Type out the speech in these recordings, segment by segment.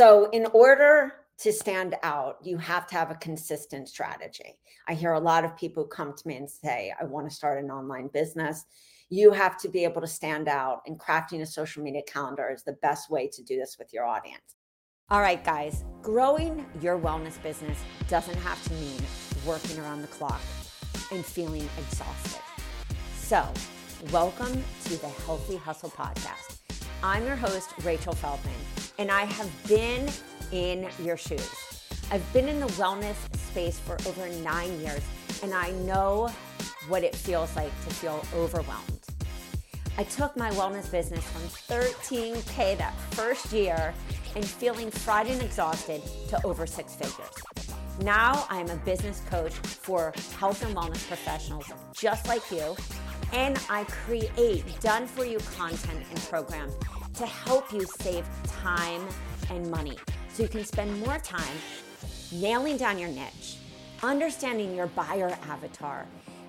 So, in order to stand out, you have to have a consistent strategy. I hear a lot of people come to me and say, I want to start an online business. You have to be able to stand out, and crafting a social media calendar is the best way to do this with your audience. All right, guys, growing your wellness business doesn't have to mean working around the clock and feeling exhausted. So, welcome to the Healthy Hustle Podcast. I'm your host, Rachel Feldman, and I have been in your shoes. I've been in the wellness space for over nine years, and I know what it feels like to feel overwhelmed. I took my wellness business from 13K that first year and feeling fried and exhausted to over six figures. Now I'm a business coach for health and wellness professionals just like you, and I create done for you content and programs to help you save time and money so you can spend more time nailing down your niche, understanding your buyer avatar,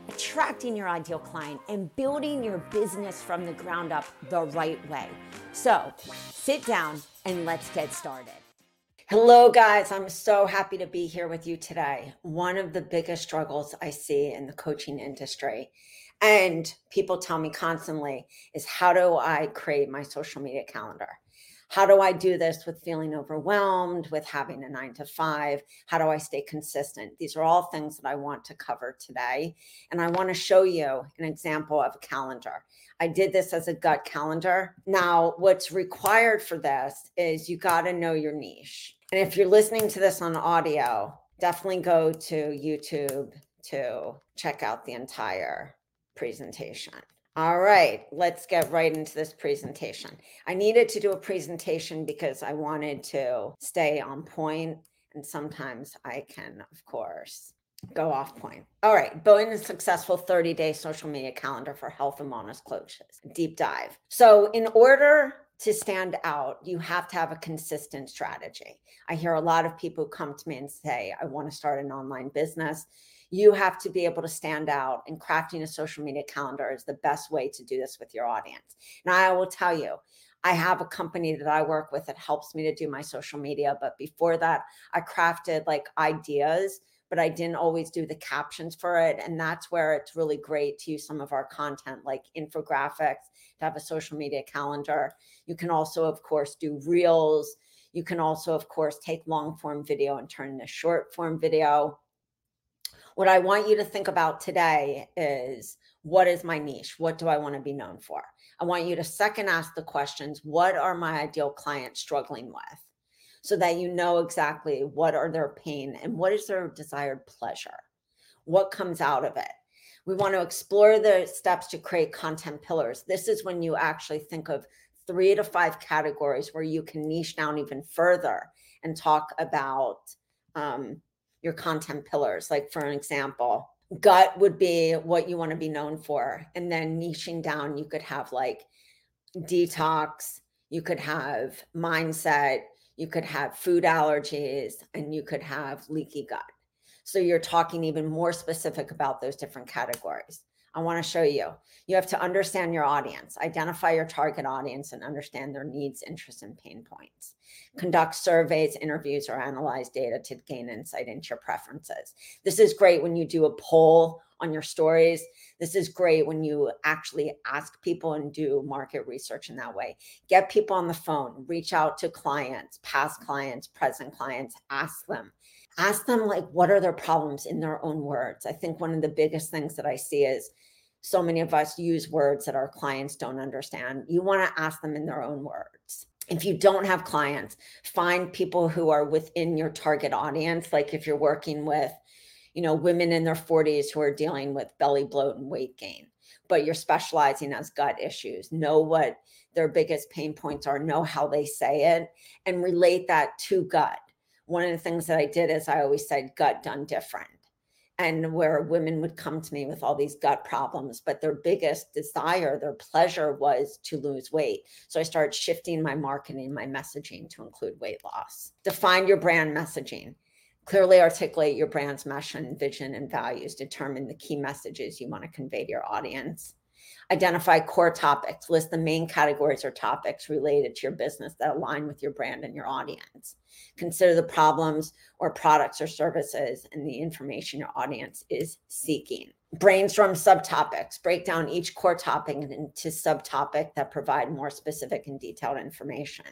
attracting your ideal client, and building your business from the ground up the right way. So sit down and let's get started. Hello, guys. I'm so happy to be here with you today. One of the biggest struggles I see in the coaching industry, and people tell me constantly, is how do I create my social media calendar? how do I do this with feeling overwhelmed, with having a nine to five? How do I stay consistent? These are all things that I want to cover today. And I want to show you an example of a calendar. I did this as a gut calendar. Now, what's required for this is you got to know your niche. And if you're listening to this on audio, definitely go to YouTube to check out the entire presentation. All right, let's get right into this presentation. I needed to do a presentation because I wanted to stay on point, and sometimes I can, of course, go off point. All right, building a successful 30 day social media calendar for health and wellness coaches. Deep dive. So, in order to stand out, you have to have a consistent strategy. I hear a lot of people come to me and say, I want to start an online business you have to be able to stand out and crafting a social media calendar is the best way to do this with your audience and i will tell you I have a company that I work with that helps me to do my social media. But before that, I crafted like ideas, but I didn't always do the captions for it. And that's where it's really great to use some of our content like infographics, to have a social media calendar. You can also, of course, do reels. You can also, of course, take long form video and turn it into short form video. What I want you to think about today is what is my niche? What do I want to be known for? I want you to second ask the questions what are my ideal clients struggling with? So that you know exactly what are their pain and what is their desired pleasure? What comes out of it? We want to explore the steps to create content pillars. This is when you actually think of three to five categories where you can niche down even further and talk about um, your content pillars. Like, for an example, gut would be what you want to be known for. And then niching down, you could have like detox, you could have mindset, you could have food allergies, and you could have leaky gut. So you're talking even more specific about those different categories. I want to show you. You have to understand your audience, identify your target audience, and understand their needs, interests, and pain points. Conduct surveys, interviews, or analyze data to gain insight into your preferences. This is great when you do a poll on your stories. This is great when you actually ask people and do market research in that way. Get people on the phone, reach out to clients, past clients, present clients, ask them ask them like what are their problems in their own words i think one of the biggest things that i see is so many of us use words that our clients don't understand you want to ask them in their own words if you don't have clients find people who are within your target audience like if you're working with you know women in their 40s who are dealing with belly bloat and weight gain but you're specializing as gut issues know what their biggest pain points are know how they say it and relate that to gut one of the things that I did is I always said gut done different. And where women would come to me with all these gut problems, but their biggest desire, their pleasure was to lose weight. So I started shifting my marketing, my messaging to include weight loss. Define your brand messaging. Clearly articulate your brand's mission, vision, and values. Determine the key messages you want to convey to your audience Identify core topics. List the main categories or topics related to your business that align with your brand and your audience. Consider the problems or products or services and the information your audience is seeking. Brainstorm subtopics. Break down each core topic into subtopic that provide more specific and detailed information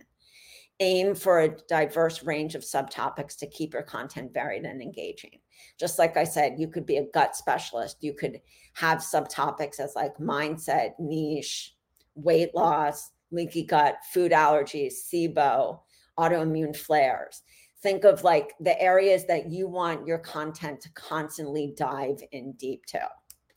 aim for a diverse range of subtopics to keep your content varied and engaging. Just like I said, you could be a gut specialist. You could have subtopics as like mindset, niche, weight loss, leaky gut, food allergies, SIBO, autoimmune flares. Think of like the areas that you want your content to constantly dive in deep to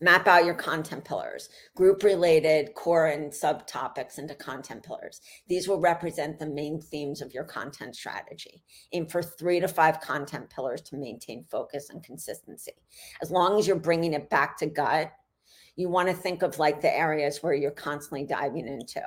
map out your content pillars, group related core and subtopics into content pillars. These will represent the main themes of your content strategy. Aim for three to five content pillars to maintain focus and consistency. As long as you're bringing it back to gut, you want to think of like the areas where you're constantly diving into.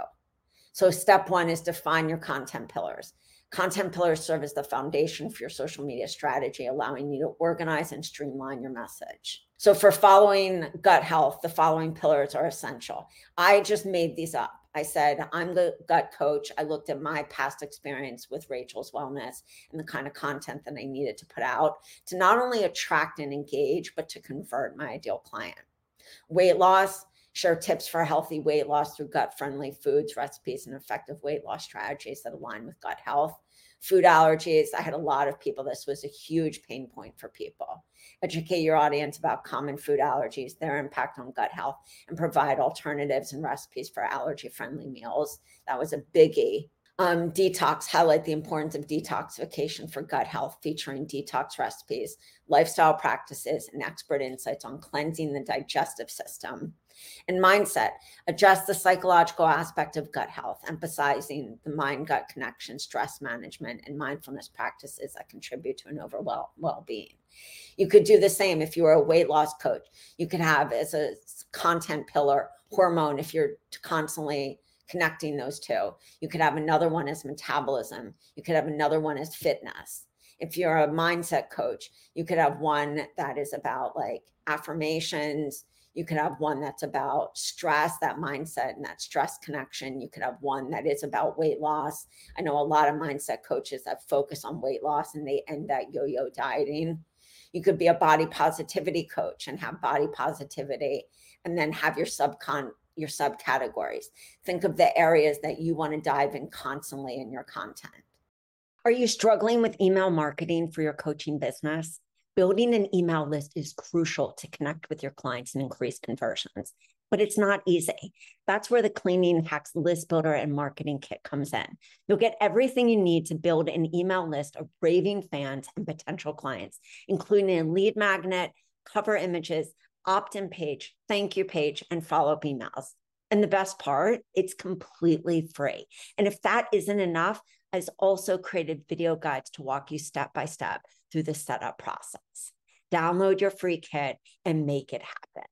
So, step one is define your content pillars. Content pillars serve as the foundation for your social media strategy, allowing you to organize and streamline your message. So, for following gut health, the following pillars are essential. I just made these up. I said, I'm the gut coach. I looked at my past experience with Rachel's Wellness and the kind of content that I needed to put out to not only attract and engage, but to convert my ideal client. Weight loss, share tips for healthy weight loss through gut friendly foods, recipes, and effective weight loss strategies that align with gut health food allergies. I had a lot of people. This was a huge pain point for people. Educate your audience about common food allergies, their impact on gut health, and provide alternatives and recipes for allergy friendly meals. That was a biggie. Um, detox, highlight the importance of detoxification for gut health, featuring detox recipes, lifestyle practices, and expert insights on cleansing the digestive system and mindset, adjust the psychological aspect of gut health, emphasizing the mind gut connection, stress management, and mindfulness practices that contribute to an overall well being. You could do the same if you were a weight loss coach. You could have as a content pillar hormone if you're constantly connecting those two. You could have another one as metabolism. You could have another one as fitness. If you're a mindset coach, you could have one that is about like affirmations, you could have one that's about stress, that mindset, and that stress connection. You could have one that is about weight loss. I know a lot of mindset coaches that focus on weight loss and they end that yo yo dieting. You could be a body positivity coach and have body positivity and then have your subcon your subcategories. Think of the areas that you want to dive in constantly in your content. Are you struggling with email marketing for your coaching business? Building an email list is crucial to connect with your clients and increase conversions, but it's not easy. That's where the Clean Eating Hacks List Builder and Marketing Kit comes in. You'll get everything you need to build an email list of raving fans and potential clients, including a lead magnet, cover images, opt in page, thank you page, and follow up emails. And the best part, it's completely free. And if that isn't enough, I've also created video guides to walk you step by step through the setup process. Download your free kit and make it happen.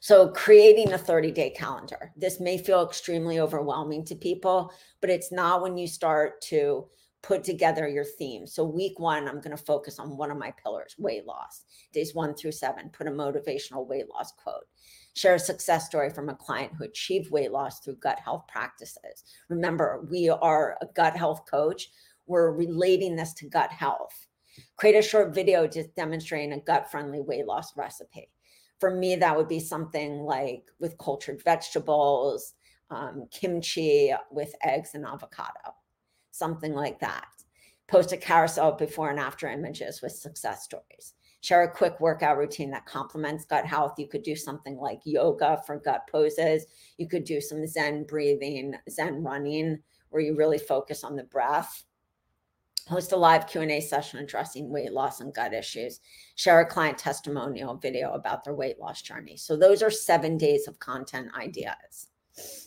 So, creating a 30 day calendar. This may feel extremely overwhelming to people, but it's not when you start to put together your theme. So, week one, I'm going to focus on one of my pillars weight loss. Days one through seven, put a motivational weight loss quote. Share a success story from a client who achieved weight loss through gut health practices. Remember, we are a gut health coach. We're relating this to gut health. Create a short video just demonstrating a gut friendly weight loss recipe. For me, that would be something like with cultured vegetables, um, kimchi with eggs and avocado, something like that. Post a carousel before and after images with success stories. Share a quick workout routine that complements gut health. You could do something like yoga for gut poses. You could do some Zen breathing, Zen running, where you really focus on the breath host a live q&a session addressing weight loss and gut issues share a client testimonial video about their weight loss journey so those are seven days of content ideas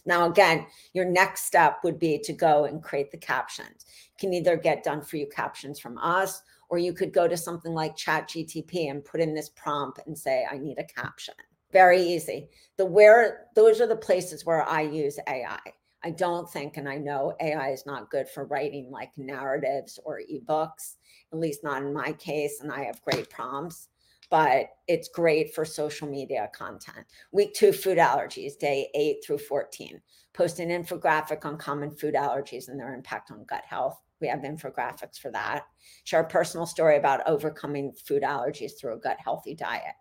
now again your next step would be to go and create the captions you can either get done for you captions from us or you could go to something like chat gtp and put in this prompt and say i need a caption very easy the where those are the places where i use ai I don't think, and I know AI is not good for writing like narratives or ebooks, at least not in my case. And I have great prompts. But it's great for social media content. Week two, food allergies, day eight through 14. Post an infographic on common food allergies and their impact on gut health. We have infographics for that. Share a personal story about overcoming food allergies through a gut healthy diet.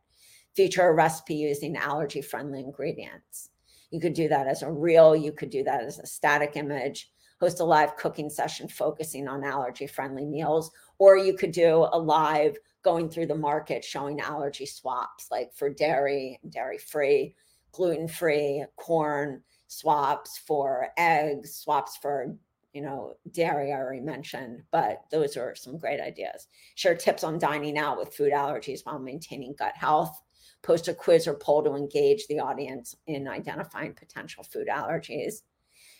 Feature a recipe using allergy friendly ingredients. You could do that as a reel, you could do that as a static image, host a live cooking session focusing on allergy friendly meals, or you could do a live going through the market showing allergy swaps like for dairy dairy free, gluten free, corn swaps for eggs, swaps for you know, dairy I already mentioned, but those are some great ideas. Share tips on dining out with food allergies while maintaining gut health. Post a quiz or poll to engage the audience in identifying potential food allergies.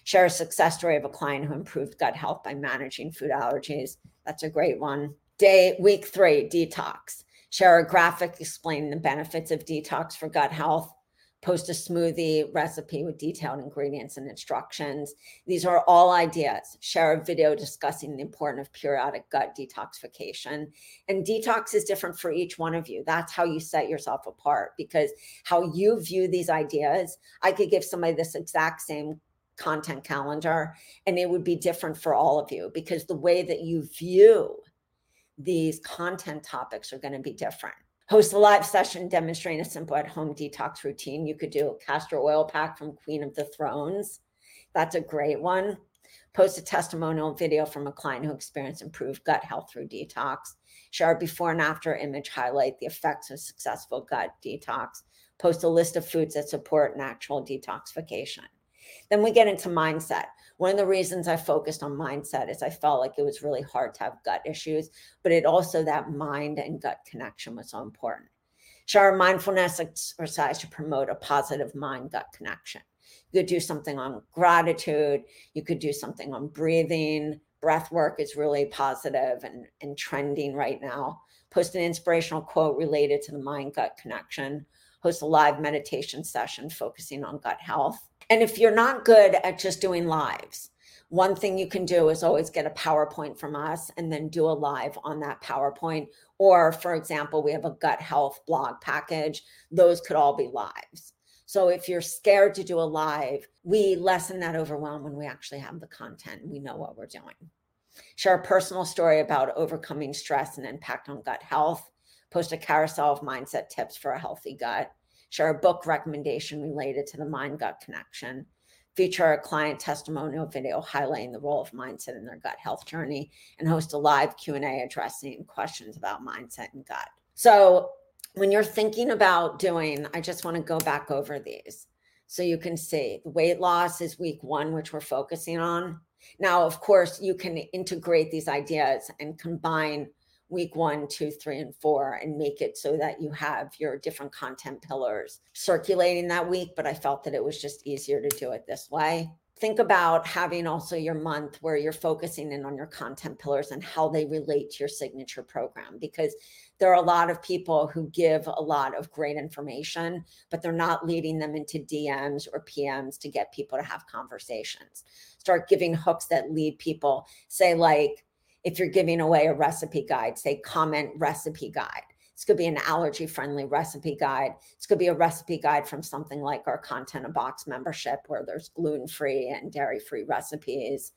Share a success story of a client who improved gut health by managing food allergies. That's a great one. Day week three, detox. Share a graphic explaining the benefits of detox for gut health. Post a smoothie recipe with detailed ingredients and instructions. These are all ideas. Share a video discussing the importance of periodic gut detoxification. And detox is different for each one of you. That's how you set yourself apart because how you view these ideas, I could give somebody this exact same content calendar and it would be different for all of you because the way that you view these content topics are going to be different. Host a live session demonstrating a simple at home detox routine. You could do a castor oil pack from Queen of the Thrones. That's a great one. Post a testimonial video from a client who experienced improved gut health through detox. Share a before and after image, highlight the effects of successful gut detox. Post a list of foods that support natural detoxification. Then we get into mindset. One of the reasons I focused on mindset is I felt like it was really hard to have gut issues, but it also that mind and gut connection was so important. Share a mindfulness exercise to promote a positive mind gut connection. You could do something on gratitude. You could do something on breathing. Breath work is really positive and, and trending right now. Post an inspirational quote related to the mind gut connection. Host a live meditation session focusing on gut health and if you're not good at just doing lives, one thing you can do is always get a PowerPoint from us and then do a live on that PowerPoint. Or, for example, we have a gut health blog package, those could all be lives. So, if you're scared to do a live, we lessen that overwhelm when we actually have the content we know what we're doing. Share a personal story about overcoming stress and impact on gut health. Post a carousel of mindset tips for a healthy gut share a book recommendation related to the mind gut connection, feature a client testimonial video highlighting the role of mindset in their gut health journey, and host a live Q&A addressing questions about mindset and gut. So when you're thinking about doing, I just want to go back over these so you can see the weight loss is week one, which we're focusing on. Now, of course, you can integrate these ideas and combine week one, two, three, and four, and make it so that you have your different content pillars circulating that week. But I felt that it was just easier to do it this way. Think about having also your month where you're focusing in on your content pillars and how they relate to your signature program because there are a lot of people who give a lot of great information, but they're not leading them into DMs or PMs to get people to have conversations. Start giving hooks that lead people, say, like, if you're giving away a recipe guide, say comment recipe guide. This could be an allergy friendly recipe guide. This could be a recipe guide from something like our Content a Box membership, where there's gluten free and dairy free recipes.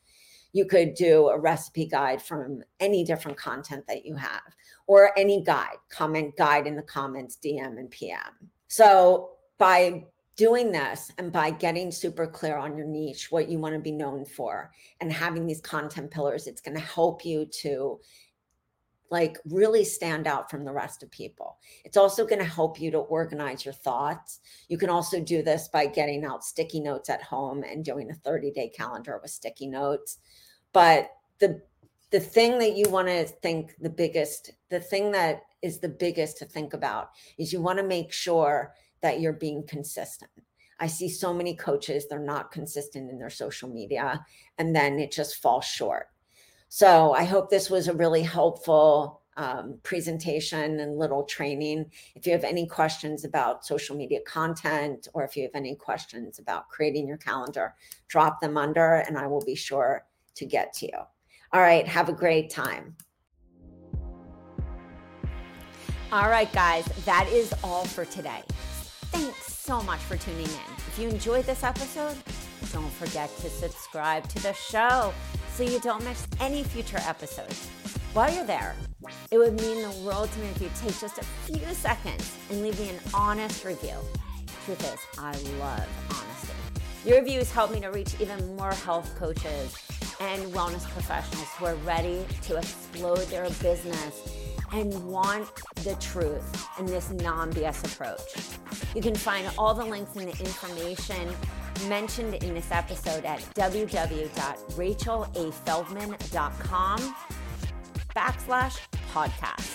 You could do a recipe guide from any different content that you have, or any guide, comment guide in the comments, DM and PM. So by doing this and by getting super clear on your niche, what you want to be known for, and having these content pillars, it's going to help you to like really stand out from the rest of people. It's also going to help you to organize your thoughts. You can also do this by getting out sticky notes at home and doing a 30 day calendar with sticky notes. But the the thing that you want to think the biggest, the thing that is the biggest to think about is you want to make sure that you're being consistent. I see so many coaches, they're not consistent in their social media, and then it just falls short. So I hope this was a really helpful um, presentation and little training. If you have any questions about social media content or if you have any questions about creating your calendar, drop them under and I will be sure to get to you. All right, have a great time. All right, guys, that is all for today. Thanks so much for tuning in. If you enjoyed this episode, don't forget to subscribe to the show so you don't miss any future episodes. While you're there, it would mean the world to me if you take just a few seconds and leave me an honest review. Truth is, I love honesty. Your reviews help me to reach even more health coaches and wellness professionals who are ready to explode their business and want the truth in this non BS approach. You can find all the links and the information mentioned in this episode at www.rachelafeldman.com backslash podcast.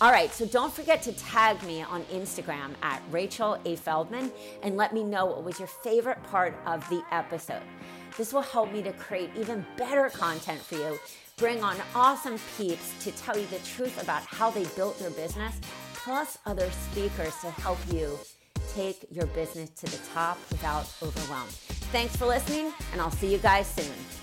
All right, so don't forget to tag me on Instagram at Rachel A. Feldman and let me know what was your favorite part of the episode. This will help me to create even better content for you, bring on awesome peeps to tell you the truth about how they built their business, plus other speakers to help you take your business to the top without overwhelm. Thanks for listening, and I'll see you guys soon.